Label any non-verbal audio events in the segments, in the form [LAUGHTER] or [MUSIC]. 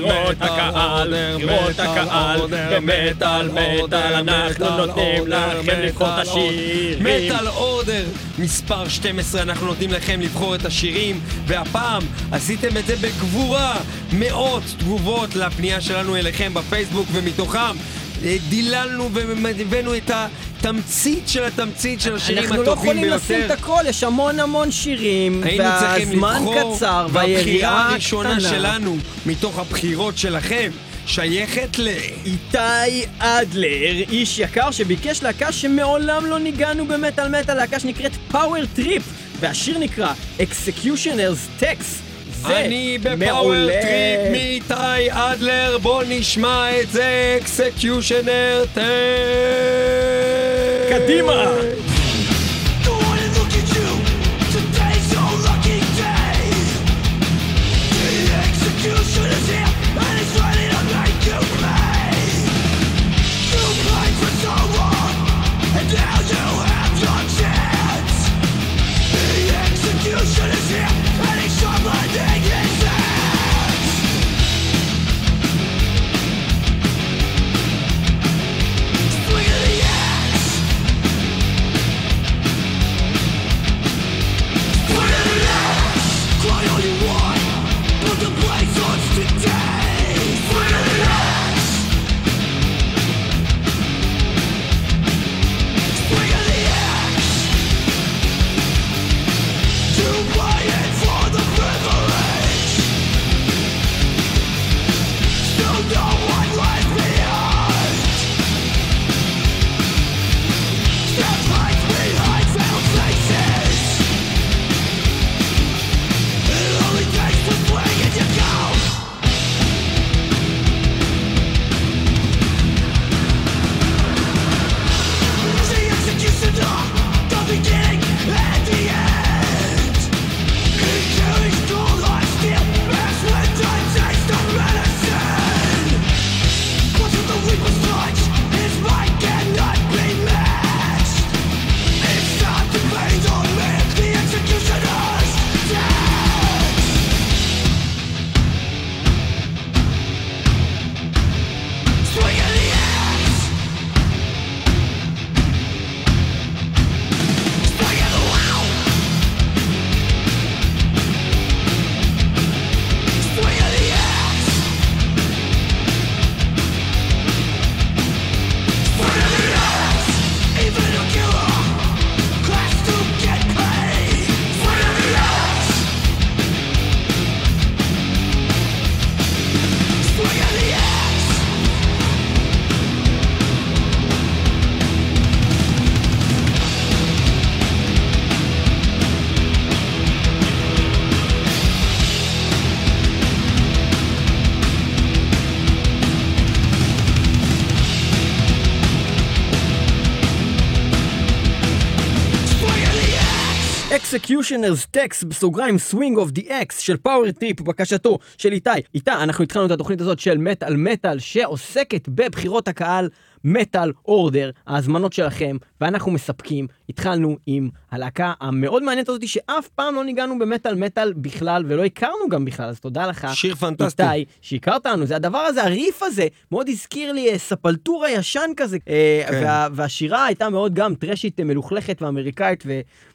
בחירות הקהל, בחירות הקהל, במטאל מטאל אנחנו נותנים לכם לבחור את השירים. מטאל אורדר, מספר 12, אנחנו נותנים לכם לבחור את השירים, והפעם עשיתם את זה בגבורה. מאות תגובות לפנייה שלנו אליכם בפייסבוק, ומתוכם דיללנו והבאנו את התמצית של התמצית של השירים אנחנו לא הטובים יכולים לשים את ביותר. הכל, יש המון המון שירים, והזמן קצר, והבחירה והיריעה הראשונה קטנה. שלנו, מתוך הבחירות שלכם, שייכת ל... איתי אדלר, איש יקר שביקש להקה שמעולם לא נגענו במטאל מטאל, להקה שנקראת Power Trip, והשיר נקרא Executioner's Tax. זה אני ב Power. Trip מאיתי אדלר, בוא נשמע את זה, Executioner's Tax. קדימה! Executioner's Text בסוגריים Swing of the X של פאוור טיפ, בקשתו של איתי. איתה אנחנו התחלנו את התוכנית הזאת של מטאל מטאל שעוסקת בבחירות הקהל מטאל אורדר, ההזמנות שלכם, ואנחנו מספקים. התחלנו עם הלהקה המאוד מעניינת הזאת שאף פעם לא ניגענו במטאל מטאל בכלל ולא הכרנו גם בכלל, אז תודה לך. שיר פנטסטי. איתי, שהכרת לנו, זה הדבר הזה, הריף הזה, מאוד הזכיר לי אה, ספלטורה ישן כזה, אה, כן. וה, והשירה הייתה מאוד גם טרשית, אה, מלוכלכת ואמריקאית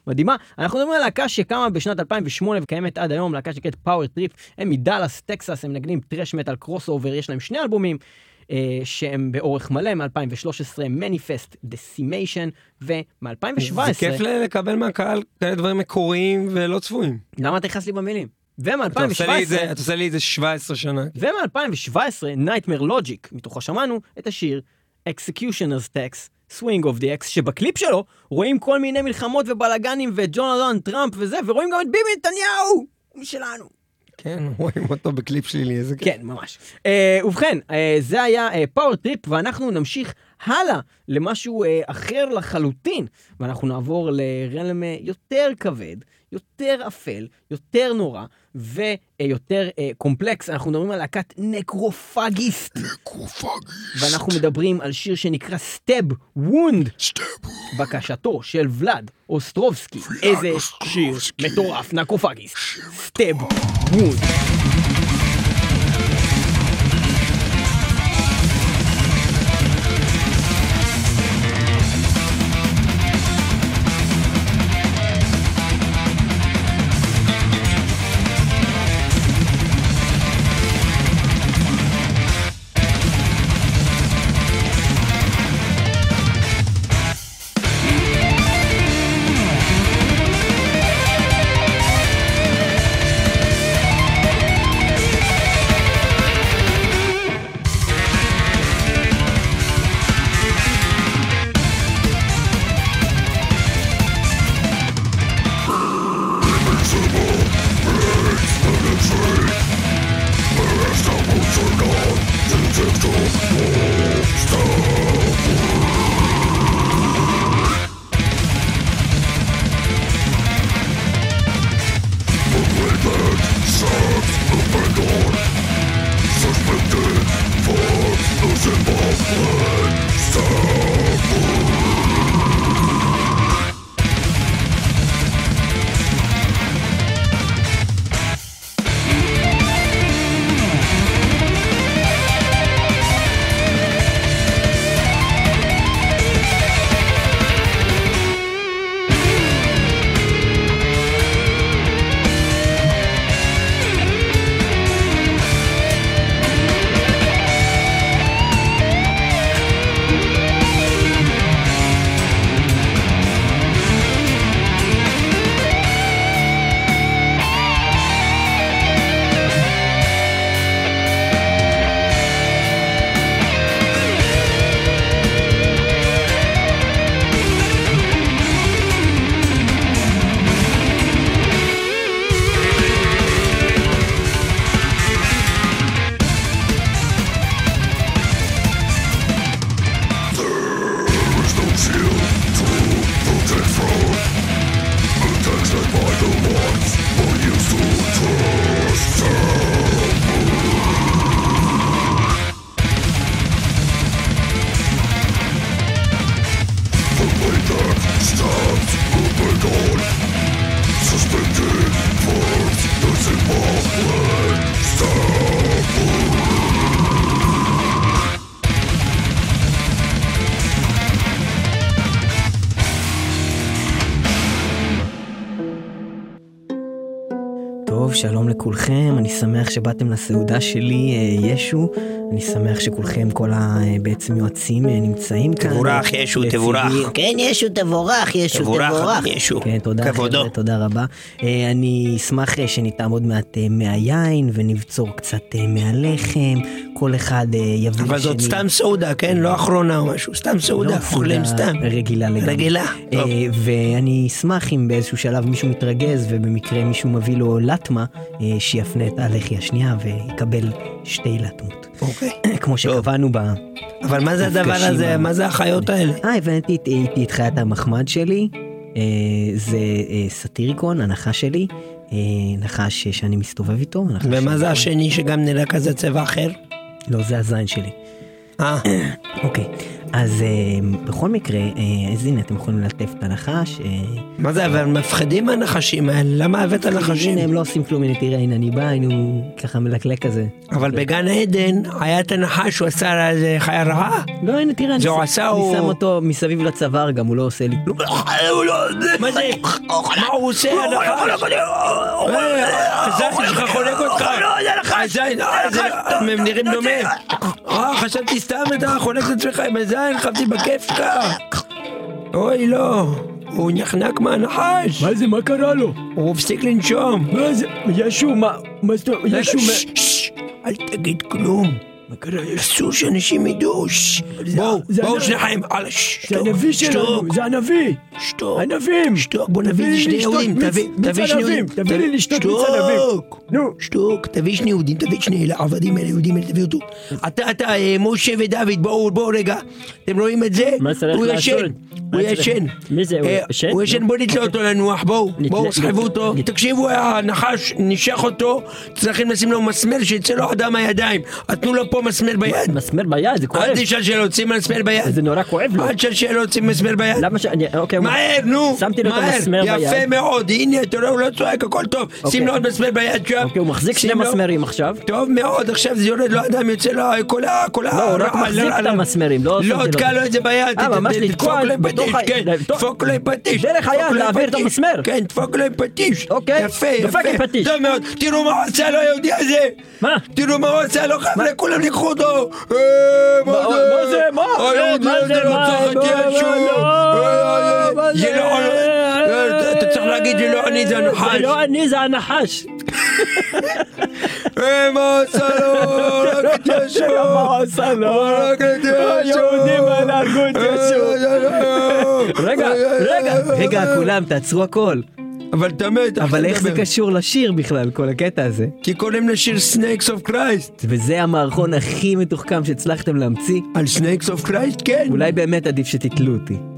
ומדהימה. אנחנו מדברים על להקה שקמה בשנת 2008 וקיימת עד היום, להקה שנקראת Power Trip, הם מדאלאס, טקסס, הם מנגנים thrash metal crossover, יש להם שני אלבומים. אה, שהם באורך מלא מ-2013, Manifest Decimation, ו-מ-2017, זה כיף לקבל מהקהל כאלה דברים מקוריים ולא צפויים. למה אתה נכנס לי במילים? אתה עושה לי את זה- ו-מ-2017, אתה עושה לי את זה 17 שנה. ו-מ-2017, Nightmare Logic, מתוכו שמענו את השיר Executioner's Tax, Swing of the Axe, שבקליפ שלו רואים כל מיני מלחמות ובלאגנים ודונלד טראמפ וזה, ורואים גם את ביבי נתניהו! הוא משלנו. כן, [LAUGHS] רואים אותו בקליפ שלילי, איזה כיף. כן, ממש. אה, ובכן, אה, זה היה Power אה, Trip, ואנחנו נמשיך הלאה למשהו אחר לחלוטין, ואנחנו נעבור לעולם יותר כבד, יותר אפל, יותר נורא, ויותר אה, complex. אנחנו מדברים על להקת Necrophagist. ואנחנו מדברים על שיר שנקרא Stabwound. בקשתו של ולאד אוסטרובסקי. איזה שיר מטורף, Necrophagist. Stabwound. שלום לכולכם, אני שמח שבאתם לסעודה שלי, אה, ישו. אני שמח שכולכם, כל ה... אה, בעצם יועצים אה, נמצאים כאן. תבורך, ישו, לצידי. תבורך. כן, ישו, תבורך, ישו, תבורך, תבורך. ישו. כן, תודה, כבודו. חבר'ה, תודה רבה. אני אשמח שנטעם עוד מעט מהיין ונבצור קצת מהלחם. כל אחד אה, יביא אבל זאת סתם סעודה, כן? לא אחרונה או משהו, סתם סעודה, לא, אוכלים סתם. רגילה לגמרי. רגילה, אה. ואני אשמח אם באיזשהו שלב מישהו מתרגז ובמקרה מישהו מביא לו לטמה, אה, שיפנה את הלחי השנייה ויקבל שתי לטמות. אוקיי. [CLEARS THROAT] כמו שקבענו ב... אבל מה זה הדבר הזה? מה זה החיות האלה? אה, הבאתי את- חיית המחמד שלי. זה סאטיריקון, הנחש שלי. נחש שאני מסתובב איתו. ומה. זה השני שגם נראה כזה צבע אחר? לא, זה הזין שלי. אה, אוקיי, אז אה, בכל מקרה, אה, אז הנה, אתם יכולים ללטף את הנחש. אה, מה זה, אבל מפחידים מהנחשים האלה, למה הבאת נחשים? הנה, הם לא עושים כלום, הנה תראה, הנה אני בא, הנה הוא ככה מלקלק כזה. אבל בגן עדן היה את הנחש, הוא עשה לה איזה חיה רעה. לא, הנה תראה, אני זה שם- אותו מסביב לצוואר גם, הוא לא עושה לי... מה זה? מה הוא עושה? הנחש? אה, הזין שלך חולק אותך. הזין, אה, זה- הם נראים דומה. חשבתי סתם אתה חולק את עצמך עם הזין, חשבתי בכיף שלך. אוי, לא. הוא נחנק מהנחש. מה זה, מה קרה לו? הוא הפסיק לנשום. מה זה, ישו, מה, מה זאת אומרת, ישו, ששש, אל תגיד כלום. מה קרה, ישו? אסור שאנשים ידעו. בואו, זה בואו הנ- שניכם. הלאה, ששש, זה שתוק, הנביא שלנו, שתוק, זה הנביא, שתוק. הנביאים. שתוק, בוא נביא תביא לי לי שני לשתות יהודים, מיץ- תביא, מיץ תביא שני ענבים, יהודים. תביא לי לשתות מיץ ענבים. שתוק, נו. שתוק, תביא שני יהודים, תביא שני העבדים האלה, יהודים האלה, תביא אותו. אתה, אתה, משה ודוד, בואו, בואו רגע. אתם רואים את זה? מה צריך הוא לעשות? ישן, מה הוא צריך- ישן. מי זה, הוא ישן? הוא ישן, בואו נתלה אותו לנוח, בואו, נתלה- בואו, סחבו נת- אותו. נת- תקשיבו, הנחש נשך אותו, צריכים לשים לו מסמר שיצא לו אדם מהידיים. תנו לו פה מסמר ביד. מסמר ביד, זה כואב. אל תשאל שאלות, שים מסמר ביד. זה נורא כואב לו. אל תשאל שאלות, שים מסמר ביד. למה ש... אוקיי, מהר, נו, שמתי לו את המסמר ביד. יפה מאוד, הנה, אתה רואה, הוא לא צועק, הכל טוב. שים לו עוד מסמר ביד שם. אוקיי, הוא מחזיק שני מסמרים עכשיו. טוב מאוד, עכשיו זה יורד לו אדם, יוצא לו כל ה... כל ה... לא, הוא רק הרעל, מחזיק. את המסמרים, לא לא. תקע לו את זה ביד. אה, ממש לתקוע דפוק לו עם פטיש, כן, פטיש. דרך היד להעביר את. המסמר. כן, דפוק לו עם פטיש. אוקיי, יפה, דפק יפה. עם פטיש. טוב מאוד, תראו מה הוא עשה לו היהודי הזה. מה? תראו מה הוא עשה לו, חבר'ה, כולם לקחו אותו. אה, מה מה זה? מה? היהודי מה הזה זה? לא מה? צריך את מה? ישו. לא, אה, מה זה זה? לא... אה, אתה צריך להגיד זה לא אני, זה הנחש. זה לא אני, זה הנחש. אה, מה עשה לו? רק את ישו. [LAUGHS] מה עשה לו? רק את ישו. היהודים האלה הרגו את. ישו. רגע, רגע. רגע, כולם, תעצרו הכל. אבל מת, אבל איך זה. קשור לשיר בכלל, כל הקטע הזה? כי קוראים לשיר Snakes of Christ. וזה המערכון הכי מתוחכם שהצלחתם להמציא? על Snakes of Christ? כן. אולי באמת עדיף שתתלו אותי.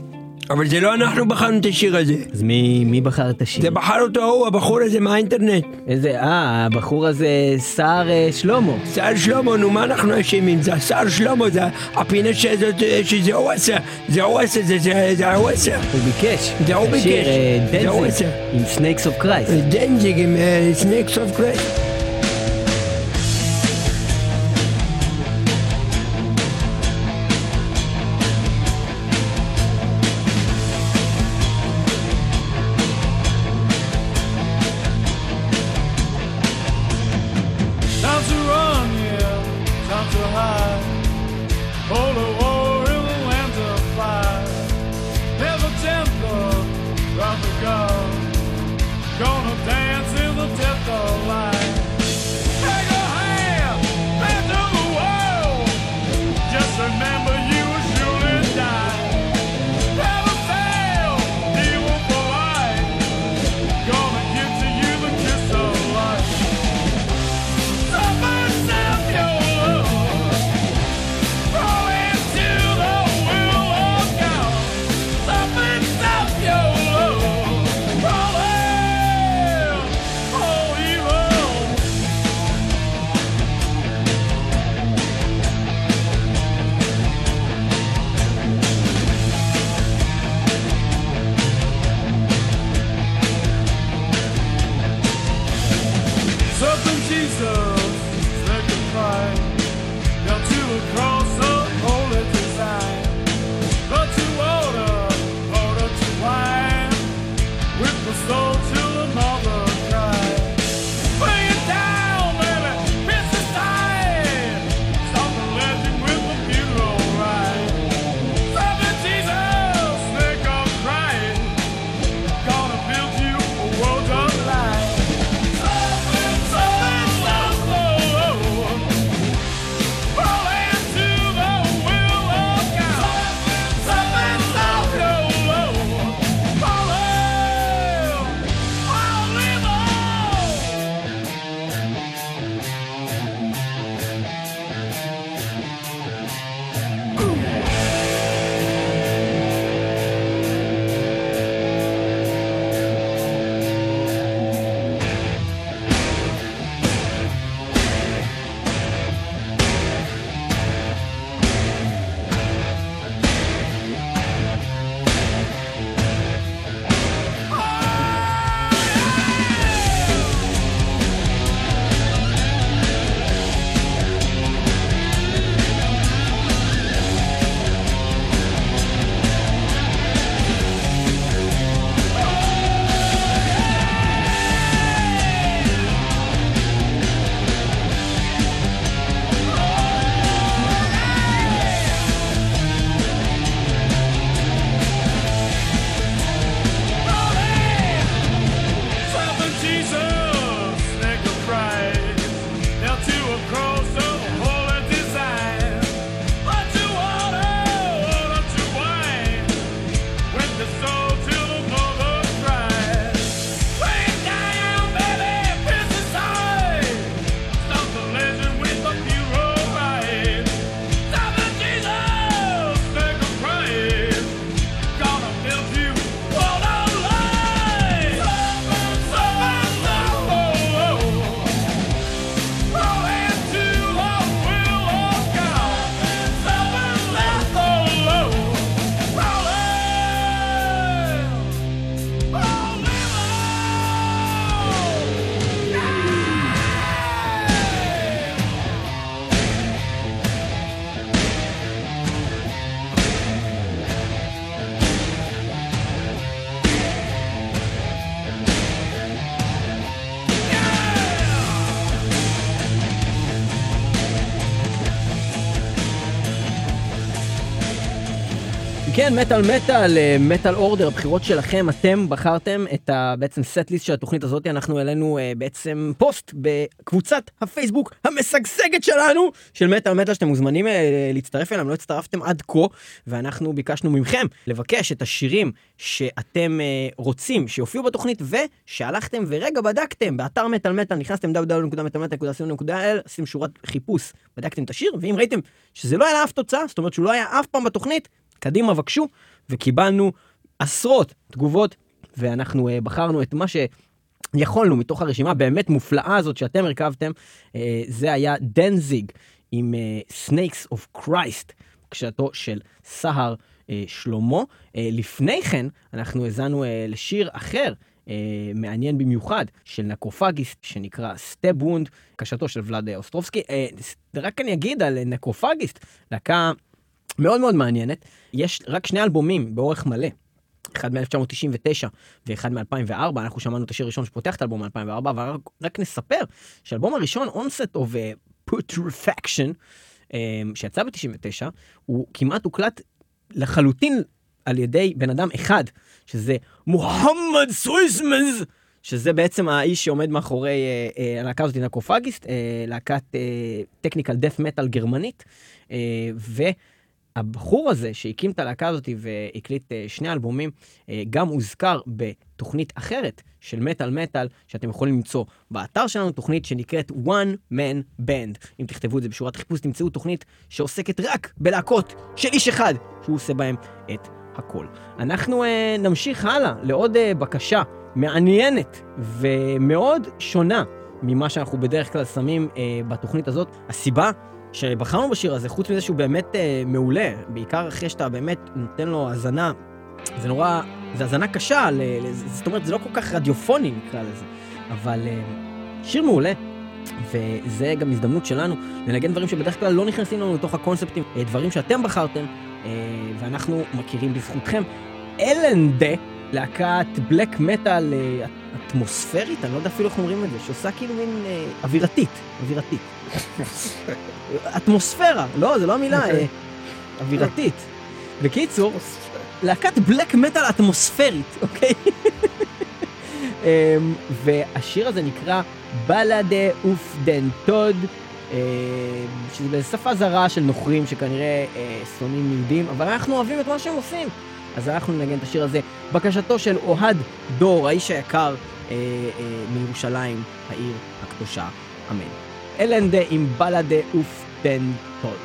אבל זה לא אנחנו בחרנו את השיר הזה. אז מי מי בחר את השיר? זה בחר אותו ההוא, הבחור הזה מהאינטרנט. איזה, אה, הבחור הזה, סער אה, שלמה. סער שלמה, נו מה אנחנו אשמים? זה הסער שלמה, זה הפינה שזאת, שזה הוא עשה. זה הוא עשה, זה- זה זה הוא עשה. הוא ביקש. זה הוא השיר, ביקש. אה, זה הוא Danzig. עם Snakes of Christ. Danzig עם Snakes of Christ. כן, מטאל מטאל, אה, מטאל אורדר, הבחירות שלכם, אתם בחרתם את ה... בעצם סט ליסט של התוכנית הזאת, אנחנו העלינו אה, בעצם פוסט בקבוצת הפייסבוק המשגשגת שלנו, של מטאל מטאל, שאתם מוזמנים אה, להצטרף אליהם, לא הצטרפתם עד כה, ואנחנו ביקשנו מכם לבקש את השירים שאתם אה, רוצים שיופיעו בתוכנית, ושהלכתם ורגע בדקתם באתר מטאל מטאל, נכנסתם www.מטאלמטאל.co.il, עשיתם שורת חיפוש, בדקתם את השיר, ואם ראיתם שזה לא היה לה אף תוצאה, זאת אומרת שהוא לא היה אף פעם בתוכנית, קדימה בקשו, וקיבלנו עשרות תגובות, ואנחנו אה, בחרנו את מה שיכולנו מתוך הרשימה באמת מופלאה הזאת שאתם הרכבתם, אה, זה היה Danzig עם אה, Snakes of Christ, בקשתו של סהר שלמה. לפני כן, אנחנו האזנו לשיר אחר. אה, מעניין במיוחד של Necrophagist שנקרא Stabwound, בקשתו של ולאד אוסטרובסקי. אה, רק אני אגיד על Necrophagist, להקה מאוד מאוד מעניינת. יש רק שני אלבומים באורך מלא. אחד מ-1999 ואחד מ-2004, אנחנו שמענו את השיר הראשון שפותח את האלבום מ-2004, אבל רק, רק נספר שהאלבום הראשון, Onset of אה, Putrefaction, אמ, שיצא ב-99, הוא כמעט הוקלט לחלוטין על ידי בן אדם אחד, שזה מוחמד סויצ'מז, שזה בעצם האיש שעומד מאחורי uh, uh, הלהקה הזאת, נקרופגיסט, uh, להקת טכניקל דף מטאל גרמנית, ו... הבחור הזה שהקים את הלהקה הזאת והקליט אה, שני אלבומים, אה, גם הוזכר בתוכנית אחרת של מטאל מטאל, שאתם יכולים למצוא באתר שלנו, תוכנית שנקראת One Man Band. אם תכתבו את זה בשורת חיפוש, תמצאו תוכנית שעוסקת רק בלהקות של איש אחד, שהוא עושה בהם את הכל. אנחנו אה, נמשיך הלאה לעוד בקשה מעניינת ומאוד שונה ממה שאנחנו בדרך כלל שמים אה, בתוכנית הזאת. הסיבה שבחרנו בשיר הזה, חוץ מזה שהוא באמת אה, מעולה, בעיקר אחרי שאתה באמת נותן לו האזנה, זה נורא, זה האזנה קשה, ל, ל, זאת אומרת, זה לא כל כך רדיופוני נקרא לזה, אבל אה, שיר מעולה. וזה גם הזדמנות שלנו לנגן דברים שבדרך כלל לא נכנסים לנו לתוך הקונספטים, אה, דברים שאתם בחרתם, אה, ואנחנו מכירים בזכותכם. Ellende, להקת black metal אה, אטמוספרית, אני לא יודע אפילו איך אומרים את זה, שעושה כאילו מין אה, אווירתית, אווירתית. אטמוספירה, לא, זה לא המילה, אה, אווירתית. בקיצור, להקת black metal אטמוספרית, אוקיי? אמ, והשיר הזה נקרא Ballade auf den Tod, שזה בשפה זרה של נוכרים שכנראה אה, שונאים יהודים, אבל אנחנו אוהבים את מה שהם עושים. אז אנחנו ננגן את השיר הזה. בקשתו של אוהד דור, האיש היקר אה, אה, מירושלים, העיר הקדושה, אמן. אלנדה עם בלאדה אוף דן טוד.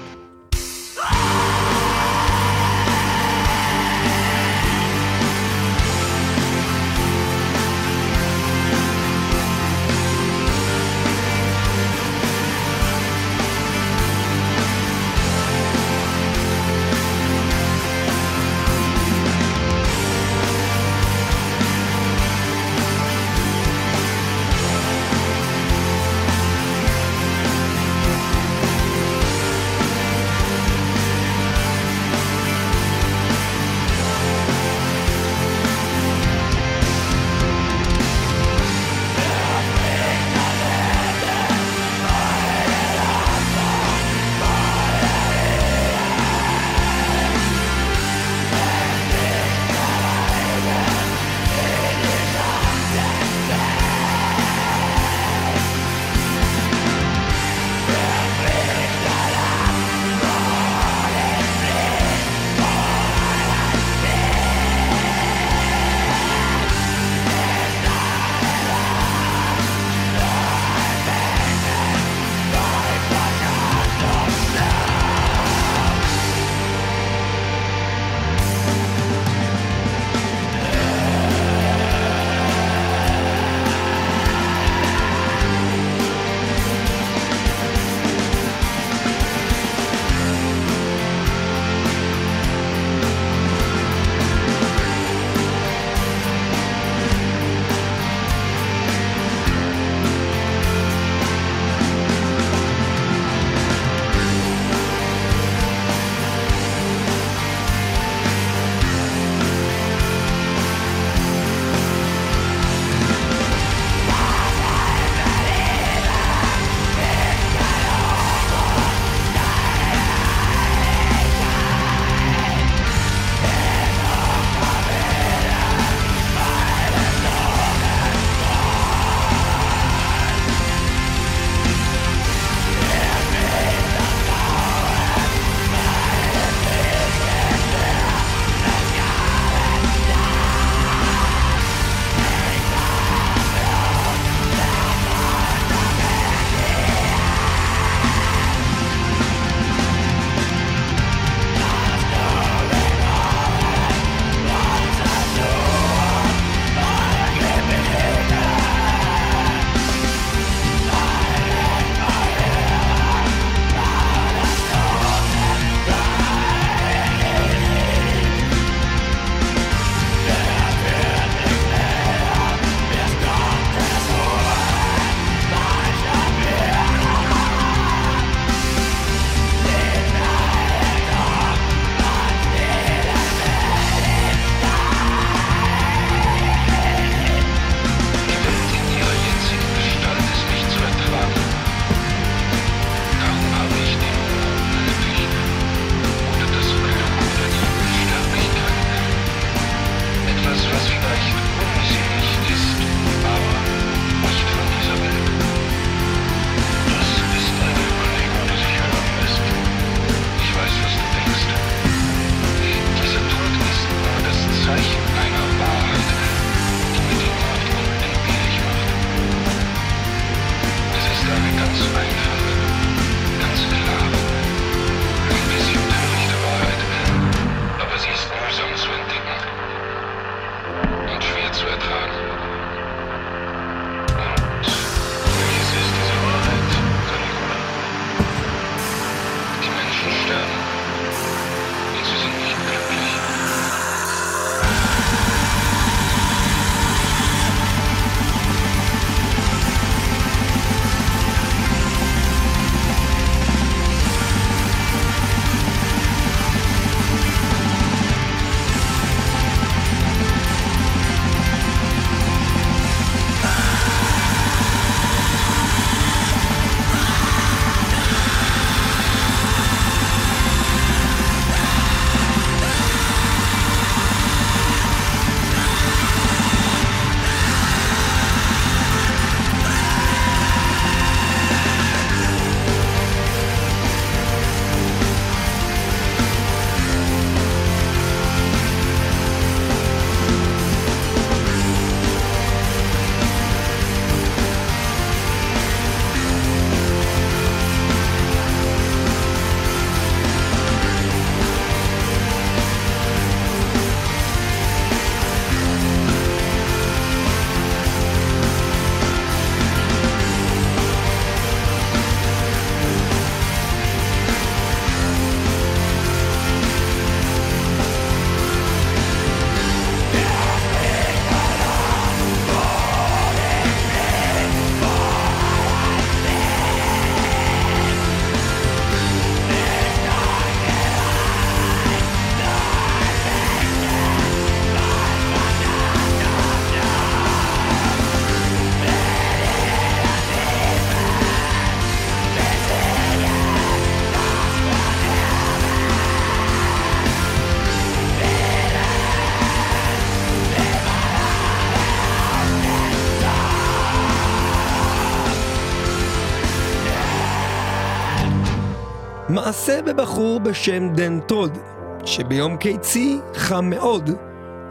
מעשה בבחור בשם דן טוד, שביום קיצי חם מאוד.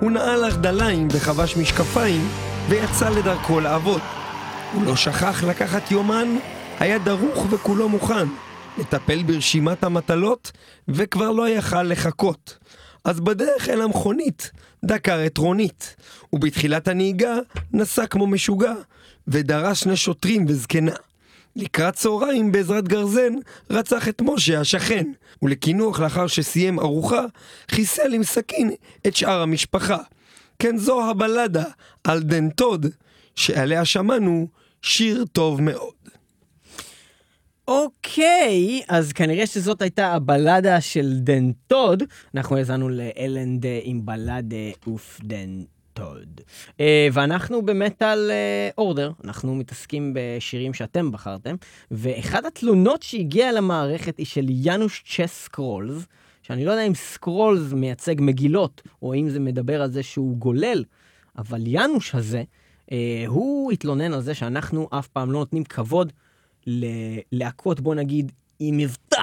הוא נעל ארדליים וחבש משקפיים, ויצא לדרכו לעבוד. הוא לא שכח לקחת יומן, היה דרוך וכולו מוכן, לטפל ברשימת המטלות, וכבר לא יכל לחכות. אז בדרך אל המכונית, דקר את רונית, ובתחילת הנהיגה נסע כמו משוגע, ודרס שני שוטרים וזקנה. לקראת צהריים, בעזרת גרזן, רצח את משה השכן, ולקינוח לאחר שסיים ארוחה, חיסל עם סכין את שאר המשפחה. כן זו הבלדה על דן טוד, שעליה שמענו שיר טוב מאוד. אוקיי, אז כנראה שזאת הייתה הבלדה של דן טוד. אנחנו האזנו ל Ellende עם Ballade auf den Tod. אה, ואנחנו ב Metal Order, אנחנו מתעסקים בשירים שאתם בחרתם, ואחת התלונות שהגיעה למערכת היא של יאנוש צ'ס Scrolls, שאני לא יודע אם Scrolls מייצג מגילות, או אם זה מדבר על זה שהוא גולל, אבל יאנוש הזה, אה, הוא התלונן על זה שאנחנו אף פעם לא נותנים כבוד ללהקות, בוא נגיד, עם מבטא.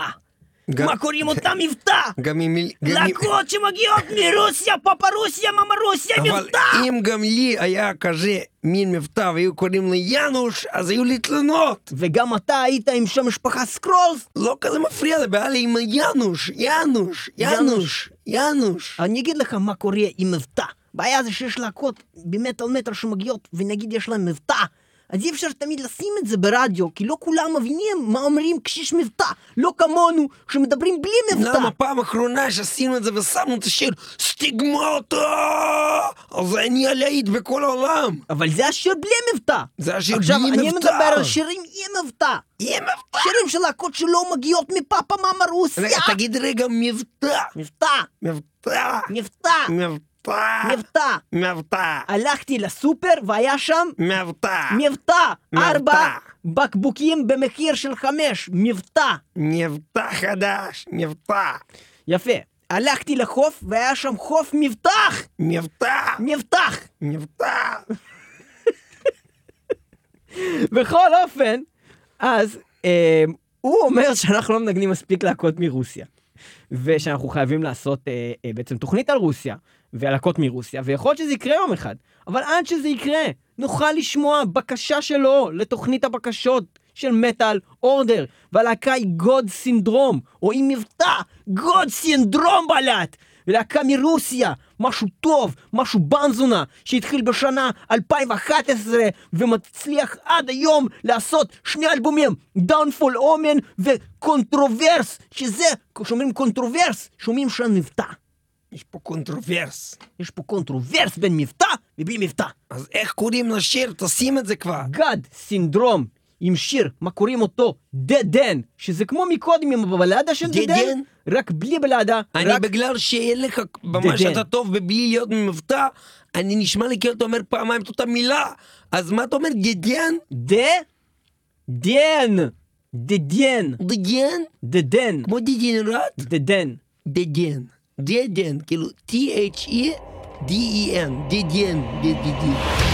גם- מה קוראים אותה מבטא? [LAUGHS] גם אם... להקות שמגיעות מרוסיה, פאפה רוסיה, מאמה רוסיה, אבל מבטא! אם גם לי היה כזה מין מבטא והיו קוראים לי ינוש, אז היו לי תלונות. וגם אתה היית עם שם משפחה סקרולס? לא כזה מפריע לי, בא לי עם ינוש, ינוש, ינוש, ינוש. אני אגיד לך מה קורה עם מבטא. הבעיה זה שיש להקות במטאל מטאל שמגיעות, ונגיד יש להם מבטא. אז אי אפשר תמיד לשים את זה ברדיו, כי לא כולם מבינים מה אומרים כשיש מבטא. לא כמונו, שמדברים בלי מבטא. למה פעם אחרונה שעשינו את זה ושמנו את השיר סטיגמטה? אז זה נהיה להיט בכל העולם. אבל זה השיר בלי מבטא. זה השיר עכשיו, בלי אני מבטא. מדבר על שירים עם מבטא. יהיה מבטא. שירים של להקות שלא מגיעות מפאפה מאמה רוסיה. רגע, תגיד רגע מבטא. מבטא, מבטא. מבטא, מבטא. מבטא. מבטא. הלכתי לסופר והיה שם מבטא. מבטא, מבטא. ארבע בקבוקים במחיר של חמש, מבטא. מבטא חדש. מבטא. יפה. הלכתי לחוף והיה שם חוף מבטח! מבטא. מבטח! מבטא. [LAUGHS] בכל אופן, אז אה, הוא אומר שאנחנו לא מנגנים מספיק להקות מרוסיה. ושאנחנו חייבים לעשות אה, אה, בעצם תוכנית על רוסיה והלהקות מרוסיה, ויכול להיות שזה יקרה יום אחד. אבל עד שזה יקרה, נוכל לשמוע בקשה שלו לתוכנית הבקשות של מטאל אורדר, והלהקה היא God Syndrome, או עם מבטא, God Syndrome בליאט! ולהקה מרוסיה, משהו טוב, משהו בנזונה, שהתחיל בשנה 2011 ומצליח עד היום לעשות שני אלבומים, Downfall Omen ו Controverse, שזה, כשאומרים Controverse, שומעים שם מבטא. יש פה Controverse. יש פה Controverse בין מבטא ובלי מבטא. אז איך קוראים לשיר? תשים את זה כבר. God סינדרום עם שיר, מה קוראים אותו? דדן, שזה כמו מקודם עם הבלדה של דדן, דדן? רק בלי בלדה, אני רק בגלל שאין לך ממש דדן. אתה טוב בבלי להיות ממבטא, אני נשמע לי כאילו אתה אומר פעמיים את אותה מילה. אז מה אתה אומר? גדיאן? ד... דן, דדן, דדיאן? דדן, כמו דדינרט? דדן. דדן. דדן, כאילו T-H-E-D-E-N, דדן, דדן.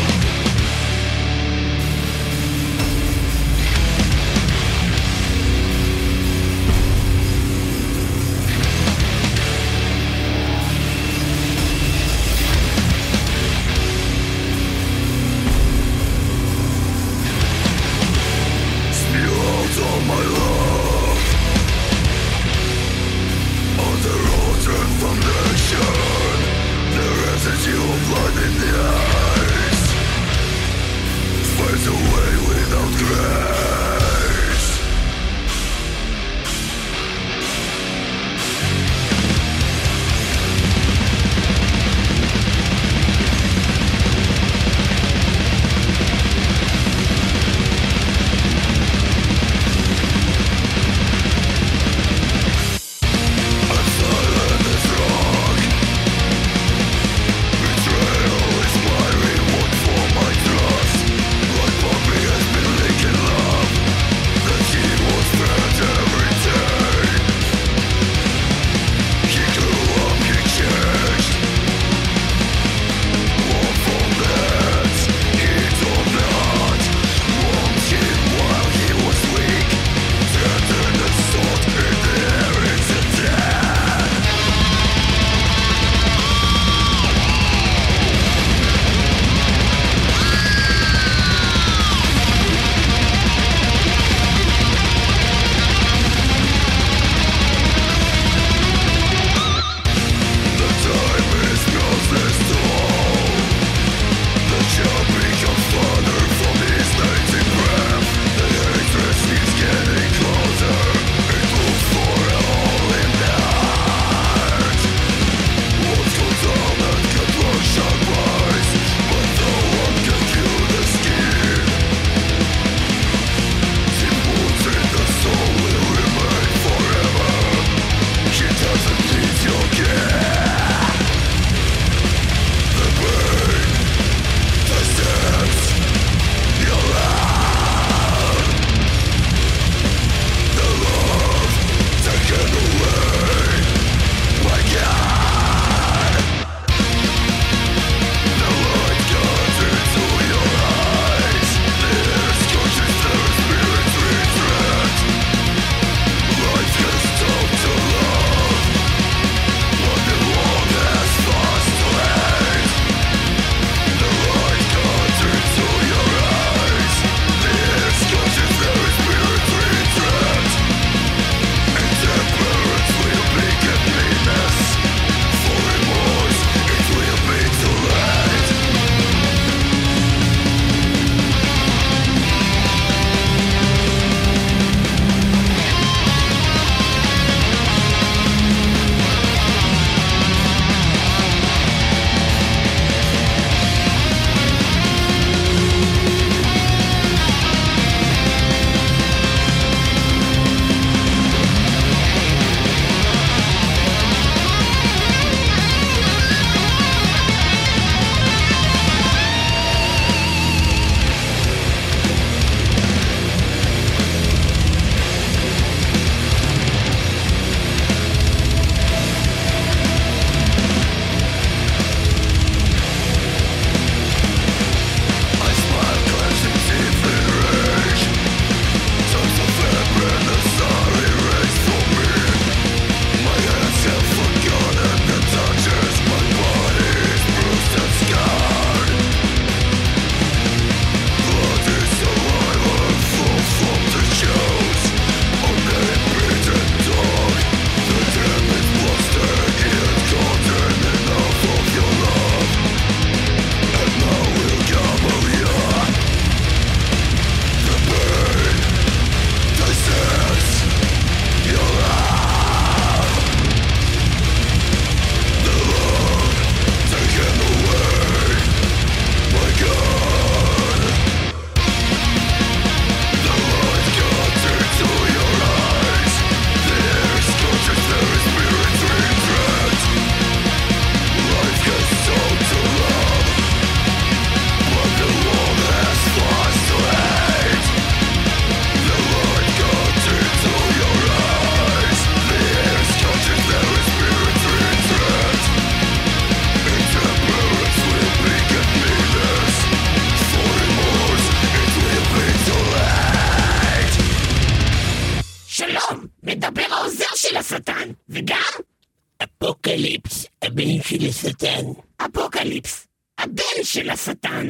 הבן של השטן. אפוקליפס, הבן של השטן.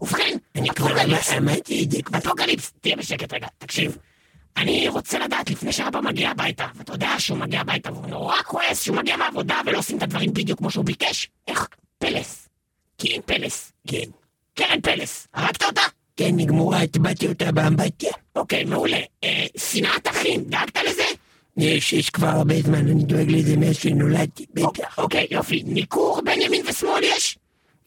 ובכן, אני כבר אמרתי את זה. אפוקליפס, תהיה בשקט רגע, תקשיב. אני רוצה לדעת לפני שאבא מגיע הביתה, ואתה יודע שהוא מגיע הביתה והוא נורא כועס שהוא מגיע מהעבודה ולא עושים את הדברים בדיוק כמו שהוא ביקש. איך? פלס. כן, פלס. כן. קרן פלס. הרגת אותה? כן, נגמורה, הטבעתי אותה באמבטיה. אוקיי, מעולה. אה, שנאת אחים, דאגת לזה? יש, יש כבר הרבה זמן, אני דואג לזה מאז שנולדתי, בטח. אוקיי, יופי. ניכור בין ימין ושמאל יש?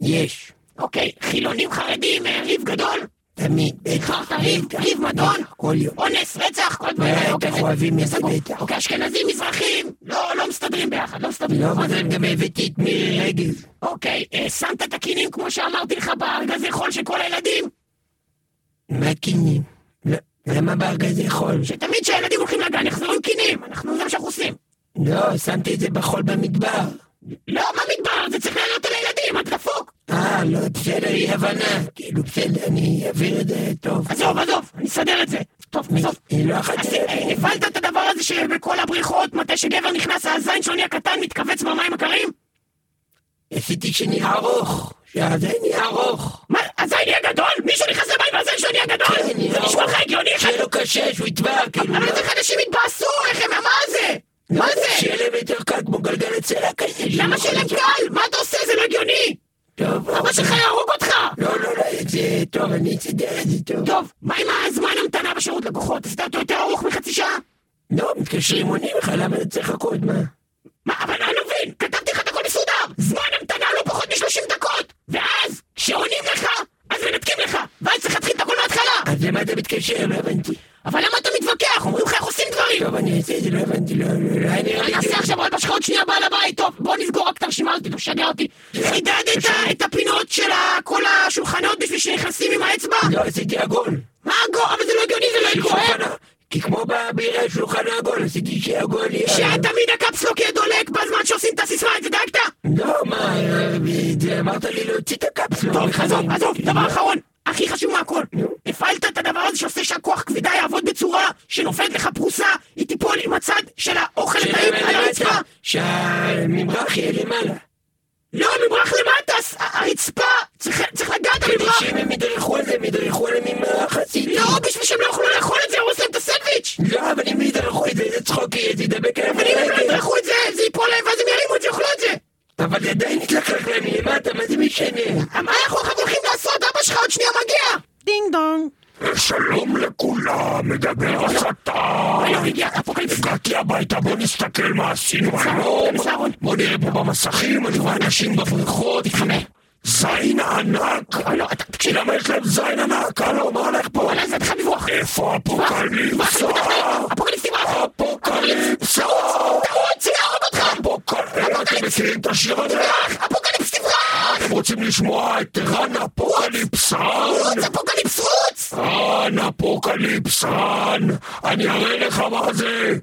יש. אוקיי, חילונים חרדים, אה, ריב גדול? תמיד, בטח, ריב, ריב מדון, כל יום. אונס, רצח, כל דברים האלה, אוקיי, בטח, אוהבים את זה. בטח. אוקיי, אשכנזים, מזרחים, לא, לא מסתדרים ביחד, לא מסתדרים. לא? אבל גם הבאתי את מירי רגב. אוקיי, אה, שמת את הכינים כמו שאמרתי לך בארגזי חול של כל הילדים? מה קינים? לא, למה בארגזי חול? שתמיד כשהילדים הולכים לגן יחזרו עם כינים, אנחנו זה מה שאנחנו עושים. לא, שמתי את זה בחול במדבר. לא, מה מדבר? זה צריך לעלות על הילדים, את דפוק. אה, לא, בסדר, אי הבנה. כאילו, בסדר, אני אעביר את זה טוב. עזוב, עזוב, אני אסדר את זה. טוב, עזוב. אני לא. אז אה, הבנת את הדבר הזה שבכל הבריכות, מתי שגבר נכנס, הזין שלו נהיה קטן, מתכווץ במים הקרים? עשיתי שנהיה ארוך. שהזה נהיה ארוך. מה, הזין נהיה גדול? מישהו נכנס למים והזין שלו נהיה גדול? כן, זה נשמע לך. הגיוני? שיהיה לו קשה, שהוא יטבע, כאילו. אבל לא- איך אנשים יתבאסו? איך הם, מה זה? מה זה? שיהיה להם יותר קל כמו גלגל הצלה כזה. למה שלהם להיות- קל? מה אתה עושה? זה לא הגיוני! טוב, אבא שלך יהרוג אותך! לא, לא, לא, זה טוב, אני אסדר את זה טוב. טוב, מה עם הזמן המתנה בשירות לקוחות? עשית אותו יותר ארוך מחצי שעה? לא, מתקשרים עונים לך, למה אתה צריך לחכות, מה? מה, אבל אני לא מבין, כתבתי לך את הכל מסודר! זמן המתנה לא פחות מ-30 דקות! ואז, כשעונים לך, אז מנתקים לך! ואז צריך להתחיל את הכל מההתחלה! אז למה אתה מתקשר? לא הבנתי. אבל למה אתה מתווכח? אומרים לך איך עושים דברים! טוב, אני אעשה את זה, לא הבנתי, לא, לא, לא, אני... אני אעשה עכשיו עוד עוד שנייה בעל הבית, טוב, בוא נסגור רק את הרשימה הזאת, אתה משגע אותי. חידדת את הפינות של כל השולחנות בשביל שנכנסים עם האצבע? לא, עשיתי עגול. מה הגו? אבל זה לא הגיוני, זה לא יקרה. כי כמו בבירה שולחן העגול, עשיתי שעגול יהיה... שתמיד הקפסלוק יהיה דולק בזמן שעושים את הסיסמה, את זה דאגת? לא, מה, אמרת לי להוציא את הקפסולה. טוב, בכלל. עזוב, עזוב, דבר אחרון, הכי חשוב מהכל. הפעלת את הדבר הזה שעושה שהכוח כבידה יעבוד בצורה שנופלת לך פרוסה, היא תיפול עם הצד של האוכל הטעים על הרצפה. שהממרח יהיה למעלה. לא, ממרח למטה, הרצפה, צריך צריך לגעת בממרח. שאם הם ידרכו על זה, הם ידרכו על הממרח עשיתי. לא, בשביל שהם לא יוכלו לאכול את זה, הורס להם את הסנדוויץ'. לא, אבל אם ידרכו את זה, זה צחוקי, זה ידבק עליהם אבל אם הם לא. ידרכו את זה, זה ייפול להם ואז הם ירימו את זה, יאכלו את זה. אבל זה עדיין יתלקח להם מלמטה, מה זה משנה? מה אנחנו עכשיו הולכים לעשות? אבא שלך עוד שנייה מגיע. דינג דונג. שלום לכולם, מדבר השטן. Apocalypse. הגעתי הביתה, בוא נסתכל מה עשינו היום. צהרון. בוא נראה פה במסכים, אני רואה אנשים בבריכות. זין ענק. לא, אתה תקשיב. למה יש להם זין ענק? הלו, מה הולך פה? וואלה, זה התחיל לברוח. איפה אפוקליפסה? אפוקליפסה! טעות, זה יהרוג אותך. אפוקליפסה! אתם מכירים את השיר הזה? Apocalypse תברח. אתם רוצים לשמוע את Run Apocalypse Run? רוץ, Apocalypse רוץ. Run Apocalypse Run! אני אראה לך מה זה!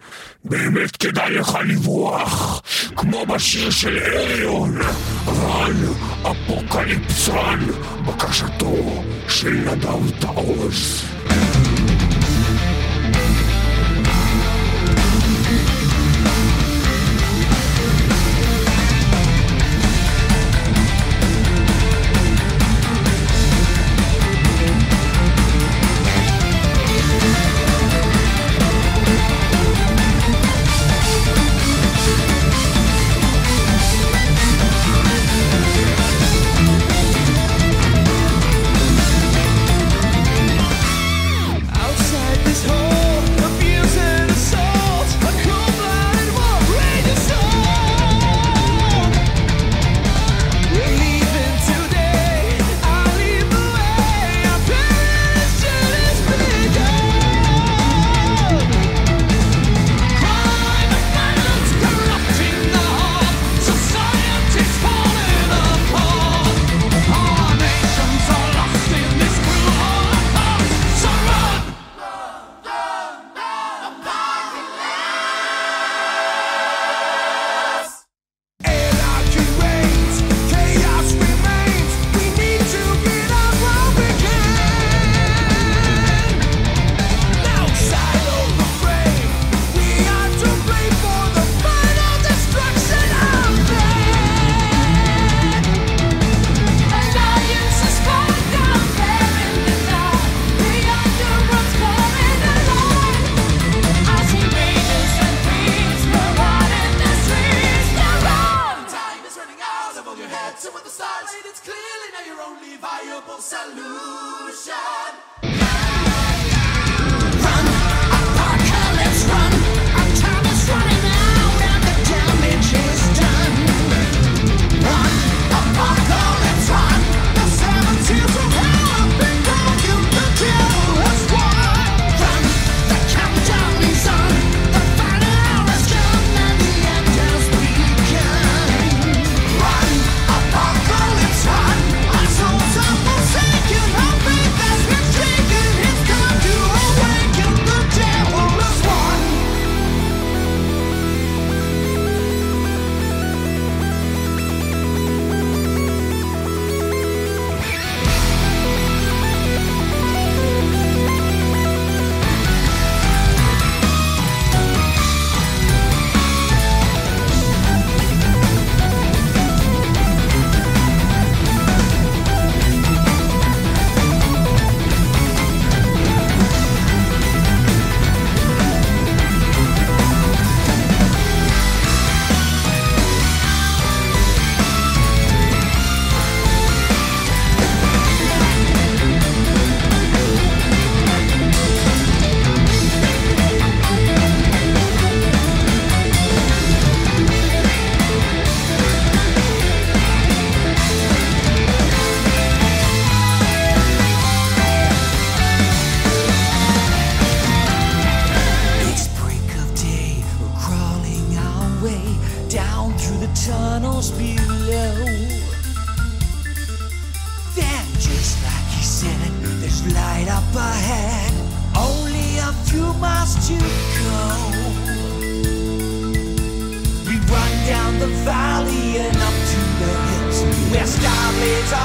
באמת כדאי לך לברוח, כמו בשיר של Ayreon. Run Apocalypse Run, בקשתו של נדב תעוז.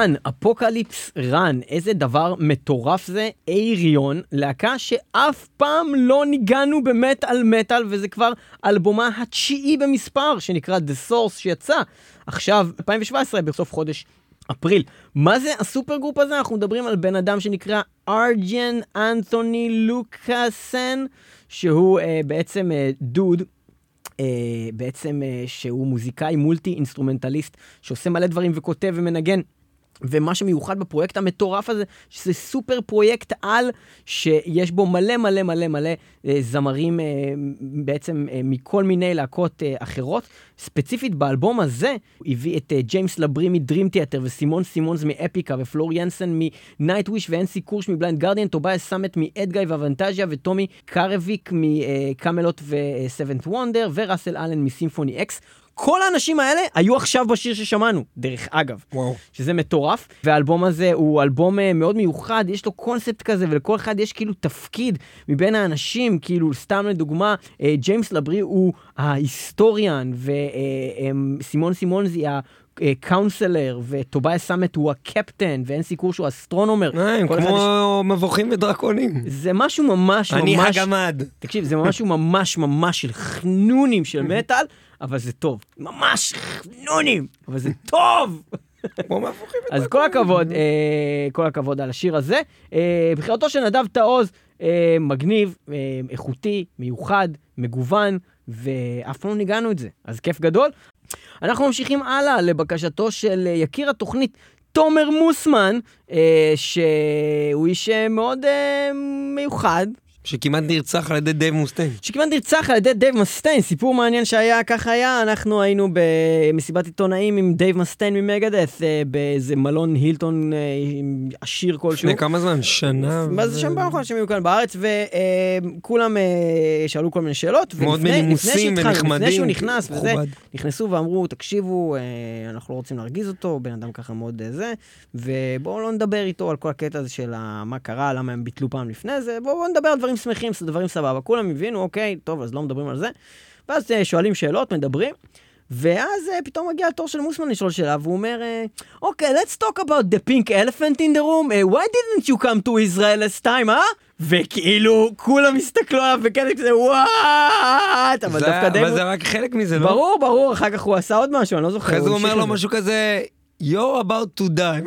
Run, Apocalypse Run, איזה דבר מטורף זה, Ayreon, להקה שאף פעם לא נגענו במטאל מטאל, וזה כבר אלבומה התשיעי במספר, שנקרא The Source, שיצא עכשיו, 2017, בסוף חודש אפריל. מה זה ה super group הזה? אנחנו מדברים על בן אדם שנקרא אריין אנתוני לוקאסן, שהוא אה, בעצם אה, דוד. אה, בעצם אה, שהוא מוזיקאי multi instrumentalist שעושה מלא דברים וכותב ומנגן. ומה שמיוחד בפרויקט המטורף הזה, שזה סופר פרויקט על, שיש בו מלא מלא מלא מלא אה, זמרים אה, בעצם אה, מכל מיני להקות אחרות. ספציפית באלבום הזה, הוא הביא את ג'יימס לברי מ Dream Theater, וסימון סימונס מ Epica, ופלור יאנסן מ Nightwish, ואנסי קורש מבליינד גרדיאן, טובייס סאמט מאדגאי ואבנטז'יה, וטומי קרוויק מ Kamelot ו Seventh Wonder, וראסל אלן מ Symphony X. כל האנשים האלה היו עכשיו בשיר ששמענו, דרך אגב. וואו. שזה מטורף, והאלבום הזה הוא אלבום אה, מאוד מיוחד, יש לו קונספט כזה, ולכל אחד יש כאילו תפקיד מבין האנשים, כאילו, סתם לדוגמה, אה, ג'יימס לברי הוא ההיסטוריאן, וסימון סימונזי הקאונסלר, וטוביאס סאמט הוא הקפטן, והנסי קירש הוא ה Astronomer. אה, הם כמו מבוכים ודרקונים. זה משהו ממש אני ממש... הגמד. תקשיב, זה משהו ממש ממש של חנונים של [LAUGHS] מטאל, אבל זה טוב. ממש חנונים, אבל זה טוב! אז כל הכבוד, אה, כל הכבוד על השיר הזה. אה, בחירתו של נדב תעוז, אה, מגניב, איכותי, מיוחד, מגוון, ואף פעם לא ניגענו את זה, אז כיף גדול. אנחנו ממשיכים הלאה לבקשתו של יקיר התוכנית. תומר מוסמן, אה, שהוא איש מאוד אה, מיוחד, שכמעט נרצח על ידי דייב מסטיין. שכמעט נרצח על ידי דייב מסטיין, סיפור מעניין שהיה, כך היה, אנחנו היינו במסיבת עיתונאים עם דייב מסטיין מ Megadeth, אה, באיזה מלון הילטון אה, עשיר כלשהו. לפני כמה זמן? שנה? מה זה שם פעם אחרונה שהם היו כאן בארץ, וכולם שאלו כל מיני שאלות. מאוד שהתחלנו, ונחמדים, לפני שהוא נכנס וזה. נכנסו ואמרו, תקשיבו, אה, אנחנו לא רוצים להרגיז אותו, בן אדם ככה מאוד אה, זה, ובואו לא נדבר איתו על כל הקטע הזה של מה קרה, למה הם ביטלו פעם לפני זה, בואו נדבר על דברים שמחים, דברים סבבה. כולם הבינו, אוקיי, טוב, אז לא מדברים על זה. ואז אה, שואלים שאלות, מדברים. ואז אה, פתאום מגיע התור של מוסמן לשאול שאלה, והוא אומר, אה, אוקיי, let's talk about the pink elephant in the room, uh, why didn't you come to Israel last time, אה? וכאילו, כולם הסתכלו עליו וכזה כזה, וואט, אבל דווקא די... אבל זה רק חלק מזה, לא? ברור, ברור, אחר כך הוא עשה עוד משהו, אני לא זוכר. אחרי זה הוא אומר לו. משהו כזה, you're about to die.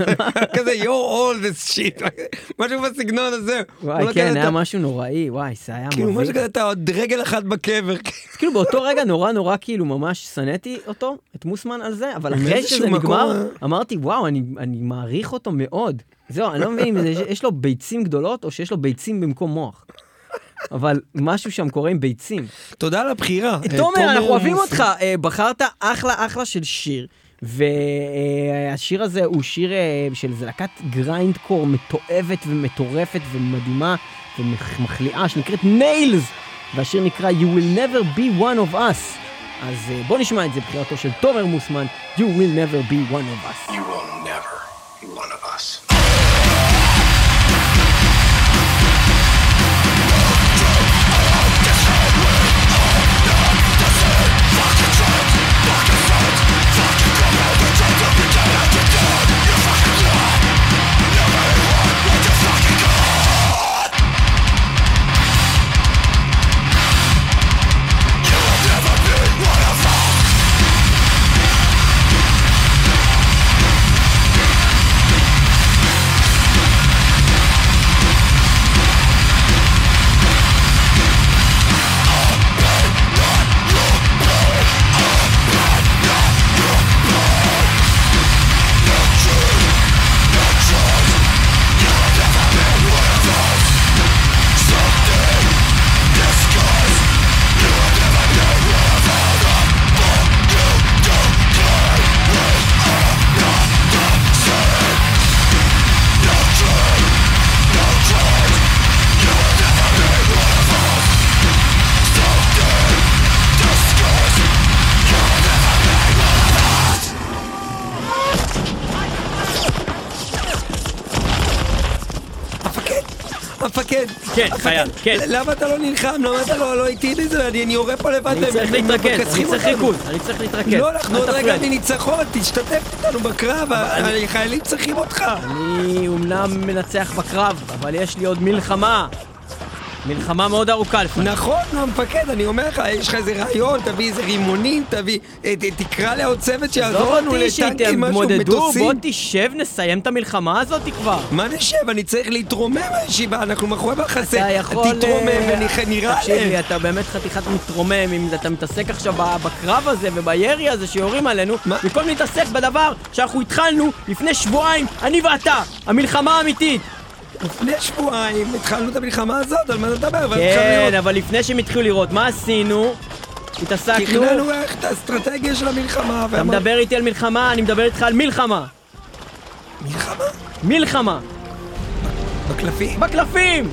[LAUGHS] כזה, you're all this shit. משהו בסגנון הזה. וואי, לא כן, היה משהו נוראי, וואי, זה היה כאילו, משהו מביא. כזה, אתה עוד רגל אחת בקבר. כאילו באותו רגע נורא נורא כאילו ממש שנאתי אותו, את מוסמן על זה, אבל אחרי שזה נגמר, אה? אמרתי, וואו, אני, מעריך אותו מאוד. זהו, אני לא מבין אם יש לו ביצים גדולות או שיש לו ביצים במקום מוח. אבל משהו שם קורה עם ביצים. תודה על הבחירה. אה, תומר, אנחנו אוהבים אותך. אה, בחרת אחלה אחלה של שיר. והשיר הזה הוא שיר אה, של איזה להקת grindcore מתועבת ומטורפת ומדהימה ומחליאה שנקראת Nails והשיר נקרא You will never be one of us. אז אה, בוא נשמע את זה בחירתו של תומר מוסמן You will never be one of us. You will never חייל, כן. למה אתה לא נלחם? למה אתה לא לא איתי בזה? אני יורה פה לבד. אני צריך להתרכז, אני צריך. ריכוז, אני צריך להתרכז. לא, אנחנו עוד רגע. מניצחון, תשתתף איתנו בקרב, החיילים צריכים אותך. אני אומנם מנצח בקרב, אבל יש לי עוד מלחמה. מלחמה מאוד ארוכה לפני. נכון, המפקד, אני אומר לך, יש לך איזה רעיון, תביא איזה רימונים, תביא... אה, תקרא לעוד צוות שיעזור לנו לטנקים, משהו, שיתמודדו, בוא מטוסים. תשב, נסיים את המלחמה הזאת כבר. מה נשב? אני צריך להתרומם מהישיבה, אנחנו מאחורי מחסה. אתה יכול... תתרומם אה, ונראה תקשיב לי. אתה באמת חתיכת מתרומם, אם אתה מתעסק עכשיו בקרב הזה ובירי הזה שיורים עלינו? במקום להתעסק בדבר שאנחנו התחלנו לפני שבועיים, אני ואתה, המלחמה האמיתית. לפני שבועיים התחלנו את המלחמה הזאת, על מה אתה מדבר? אבל כן, אבל לפני שהם התחילו לראות, מה עשינו? התעסקנו... תכננו איך את האסטרטגיה של המלחמה. אתה מדבר איתי על מלחמה, אני מדבר איתך על מלחמה. מלחמה? מלחמה. בקלפים? בקלפים!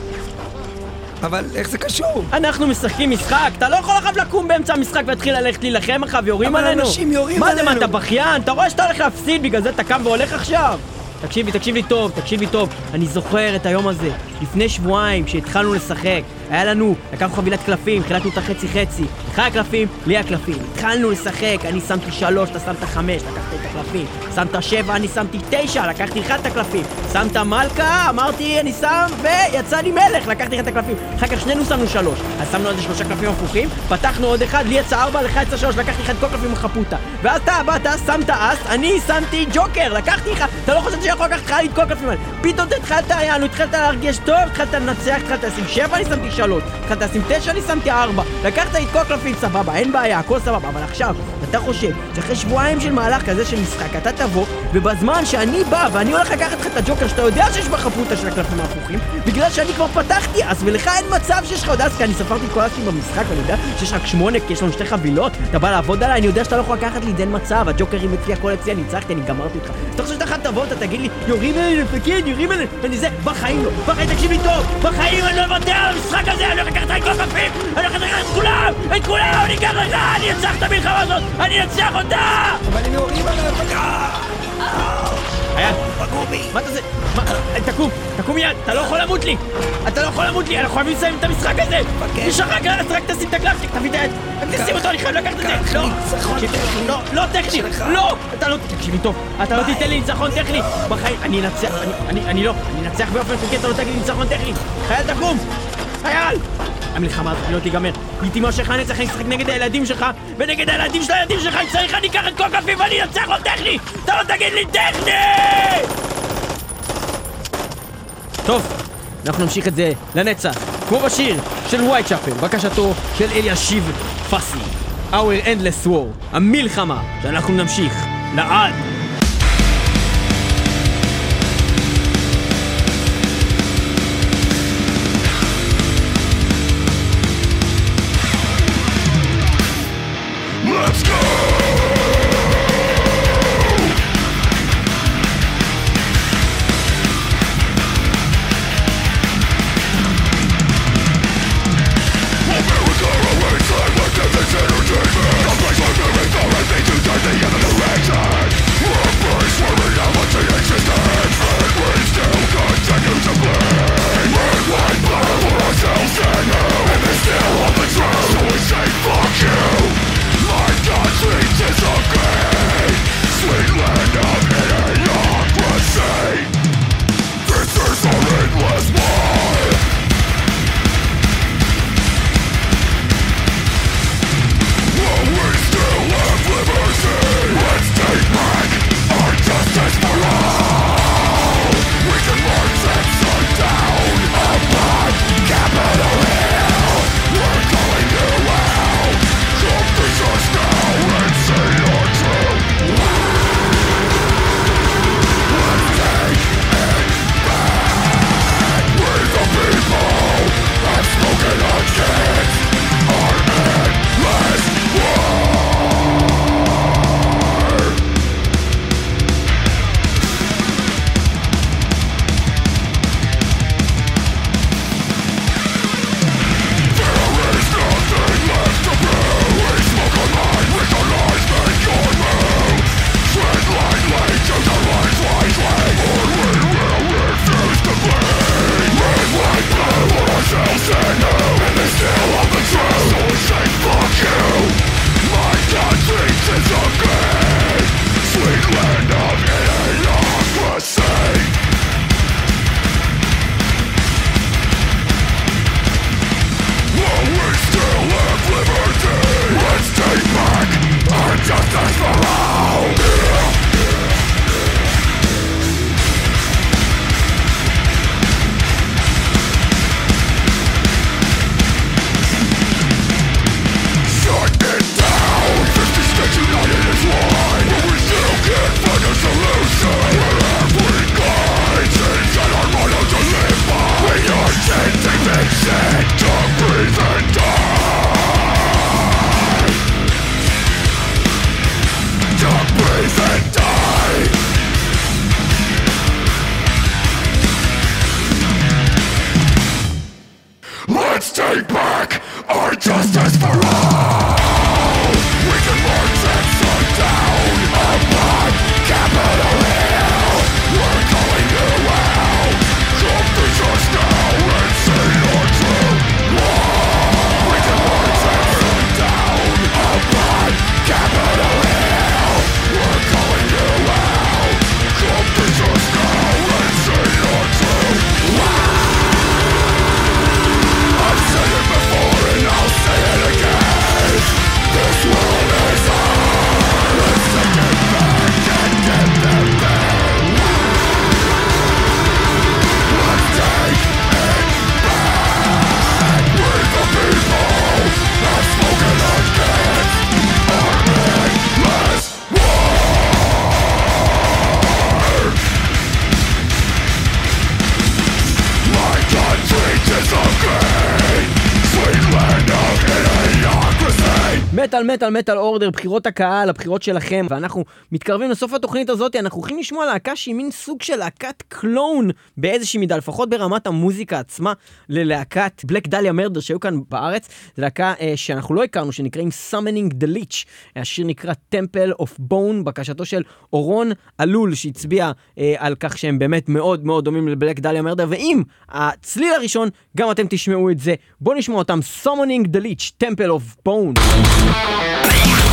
אבל איך זה קשור? אנחנו משחקים משחק, אתה לא יכול עכשיו לקום באמצע המשחק ולהתחיל ללכת להילחם אחריו ויורים אבל עלינו. אנשים יורים מה זה, מה עלינו. אתה בכיין? אתה רואה שאתה הולך להפסיד, בגלל זה אתה קם והולך עכשיו? תקשיב לי, תקשיב לי טוב, תקשיב לי טוב. אני זוכר את היום הזה. לפני שבועיים, כשהתחלנו לשחק, היה לנו, לקחנו חבילת קלפים, חילקנו אותה חצי חצי. לך הקלפים, לי הקלפים. התחלנו לשחק, אני שמתי שלוש, אתה שמת חמש, לקחת את הקלפים. שמת שבע, אני שמתי תשע, לקחתי לך את הקלפים. שמת מלכה, אמרתי אני שם, ויצא לי מלך, לקחתי לך את הקלפים. אחר כך שנינו שמנו שלוש. אז שמנו על שלושה קלפים הפוכים, פתחנו עוד אחד, לי יצא ארבע, לך יצא שלוש, לקחתי לך את כל הקלפים החפותה. ואז אתה באת, שמת אס, אני שמתי ג'וקר, לקחתי לך, אתה לא חושב שיכול לקחת לך את כל הקלפים האלה. פתאום התחלת, יענו, התחלת להרגיש טוב, התחלת לנצח, התחלת לשים שבע, אני שמתי שלוש. התחלת לשים תשע, אני שמתי ארבע. לקחת את כל הקלפים, סבבה, אין בעיה, הכל סבבה. אבל עכשיו, אתה חושב שאחרי שבועיים של מהלך כזה של משחק, אתה תבוא, ובזמן שאני בא ואני הולך לקחת לך את הג'וקר, שאתה יודע שיש בחפותה של הקלפים ההפוכים, בגלל שאני כבר פתחתי אז, ולך אין מצב שיש לך עוד אז, כי אני ספרתי את כל הסים במשחק, ואני יודע שיש רק שמונה, כי יש לנו שתי חבילות, אתה בא לעבוד עליי, אני יודע שאתה לא יכול לקחת לי, אין מצב, הג'וקרים אצלי, הכל אצלי, אני ניצחתי, אני גמרתי אותך. אז אתה חושב שאתה תבוא, אתה תגיד לי, יורים עלינו, מפקד, יורים עלינו, ואני זה, בחיים לא, בחיים, תקשיב לי טוב, בחיים אני לא אוותר על המשחק הזה, אני הולך לקחת את כל הקלפים, אני הולך לקחת את כולם, את כולם, אני אקח לך, אני אנצח את המלחמה הזאת, אני אנצח אותה! אבל הם יורים עליי, חייל, מה אתה זה? מה? תקום, תקום מיד, אתה לא יכול למות לי! אתה לא יכול למות לי, אנחנו חייבים לסיים את המשחק הזה! יש לך גלס, רק תשים את הקלפטיק, תביא את היד! תשים אותו, אני חייב לקחת את זה! לא! לא, לא טכני! לא! אתה לא... תקשיב לי טוב, אתה לא תיתן לי ניצחון טכני! בחיים, אני אנצח, אני לא, אני אנצח באופן חוקי, אתה לא תגיד לי ניצחון טכני! חייל, תקום! חייל! המלחמה הזאת לא תיגמר, היא תימשך לנצח, אני אשחק נגד הילדים שלך ונגד הילדים של הילדים שלך, אם צריך אני אקח את כל הקלפים ואני אנצח לו טכני! אתה לא תגיד לי טכני! טוב, אנחנו נמשיך את זה לנצח, כמו בשיר של Whitechapel, בקשתו של אלישיב פאסי. Our Endless War, המלחמה שאנחנו נמשיך לעד. מטאל מטאל מטאל אורדר, בחירות הקהל, הבחירות שלכם, ואנחנו מתקרבים לסוף התוכנית הזאת, אנחנו הולכים לשמוע להקה שהיא מין סוג של להקת קלון באיזושהי מידה, לפחות ברמת המוזיקה עצמה, ללהקת בלק דליה מרדר שהיו כאן בארץ. זו להקה אה, שאנחנו לא הכרנו, שנקראים Summoning the Lich. השיר נקרא Temple of Bone, בקשתו של אורון אלול, שהצביע אה, על כך שהם באמת מאוד מאוד דומים לבלק דליה מרדר, ואם הצליל הראשון, גם אתם תשמעו את זה. בואו נשמע אותם, Summoning the Lich, Temple of Bone. Música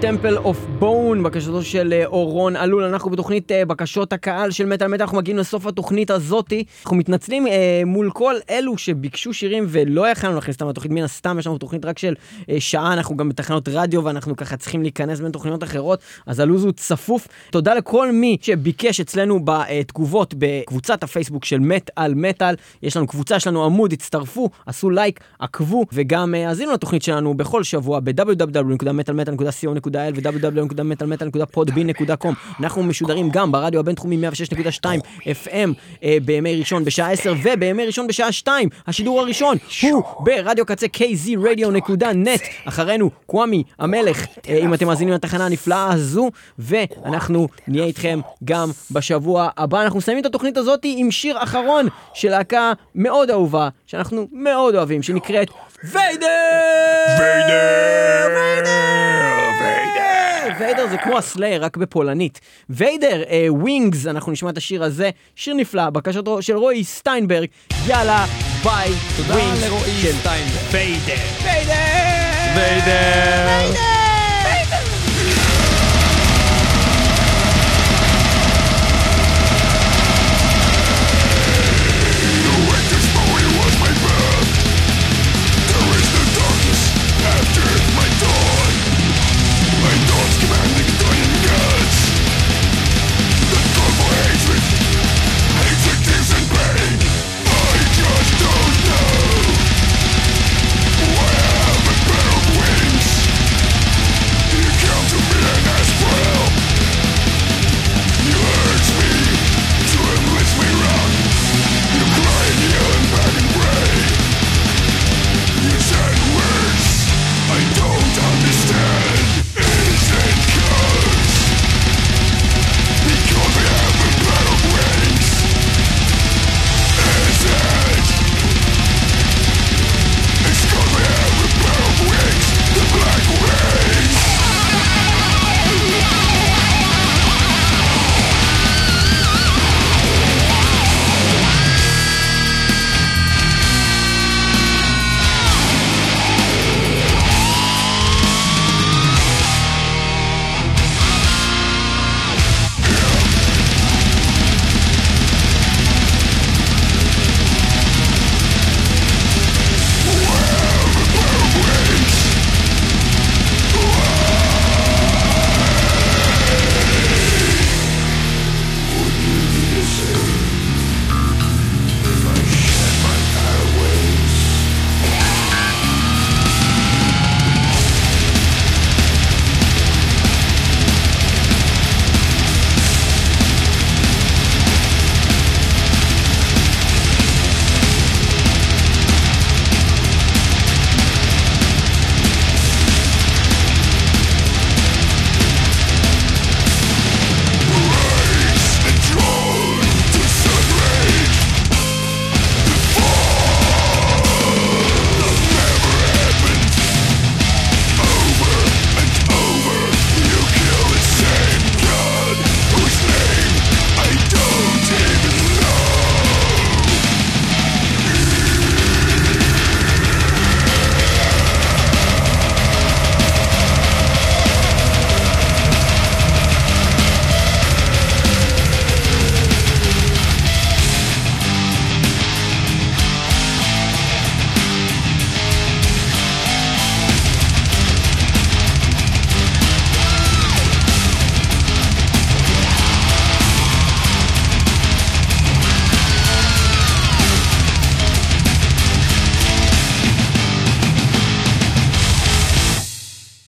Temple of Bone, בקשתו של אה, אורון אלול. אנחנו בתוכנית אה, בקשות הקהל של מטאל מטאל, אנחנו מגיעים לסוף התוכנית הזאתי. אנחנו מתנצלים אה, מול כל אלו שביקשו שירים ולא יכולנו להכניס אותם לתוכנית, מן הסתם יש לנו תוכנית רק של אה, שעה, אנחנו גם בתחנות רדיו ואנחנו ככה צריכים להיכנס בין תוכניות אחרות, אז הלו"ז הוא צפוף. תודה לכל מי שביקש אצלנו בתגובות בקבוצת הפייסבוק של מת על מטאל. יש לנו קבוצה, יש לנו עמוד, הצטרפו, עשו לייק, עקבו, וגם אה, האזינו לתוכנית שלנו בכל שבוע ב-www. www.מטאלמטאל.co.il ו-www.מטאלמטאל.podbean.com אנחנו משודרים גם ברדיו הבינתחומי 106.2 FM אה, בימי ראשון בשעה 10 ובימי ראשון בשעה 2 השידור הראשון הוא ברדיו קצה kzradio.net אחרינו קוואמי המלך אה, אם אתם מאזינים לתחנה הנפלאה הזו ואנחנו נהיה איתכם גם בשבוע הבא אנחנו מסיימים את התוכנית הזאת עם שיר אחרון של להקה מאוד אהובה שאנחנו מאוד אוהבים שנקראת ויידר! ויידר! ויידר זה כמו ה Slayer, רק בפולנית. Vader, Wings, אנחנו נשמע את השיר הזה, שיר נפלא, בקשתו של רועי סטיינברג, יאללה, ביי, Wings של. Vader. Vader! Vader! Vader!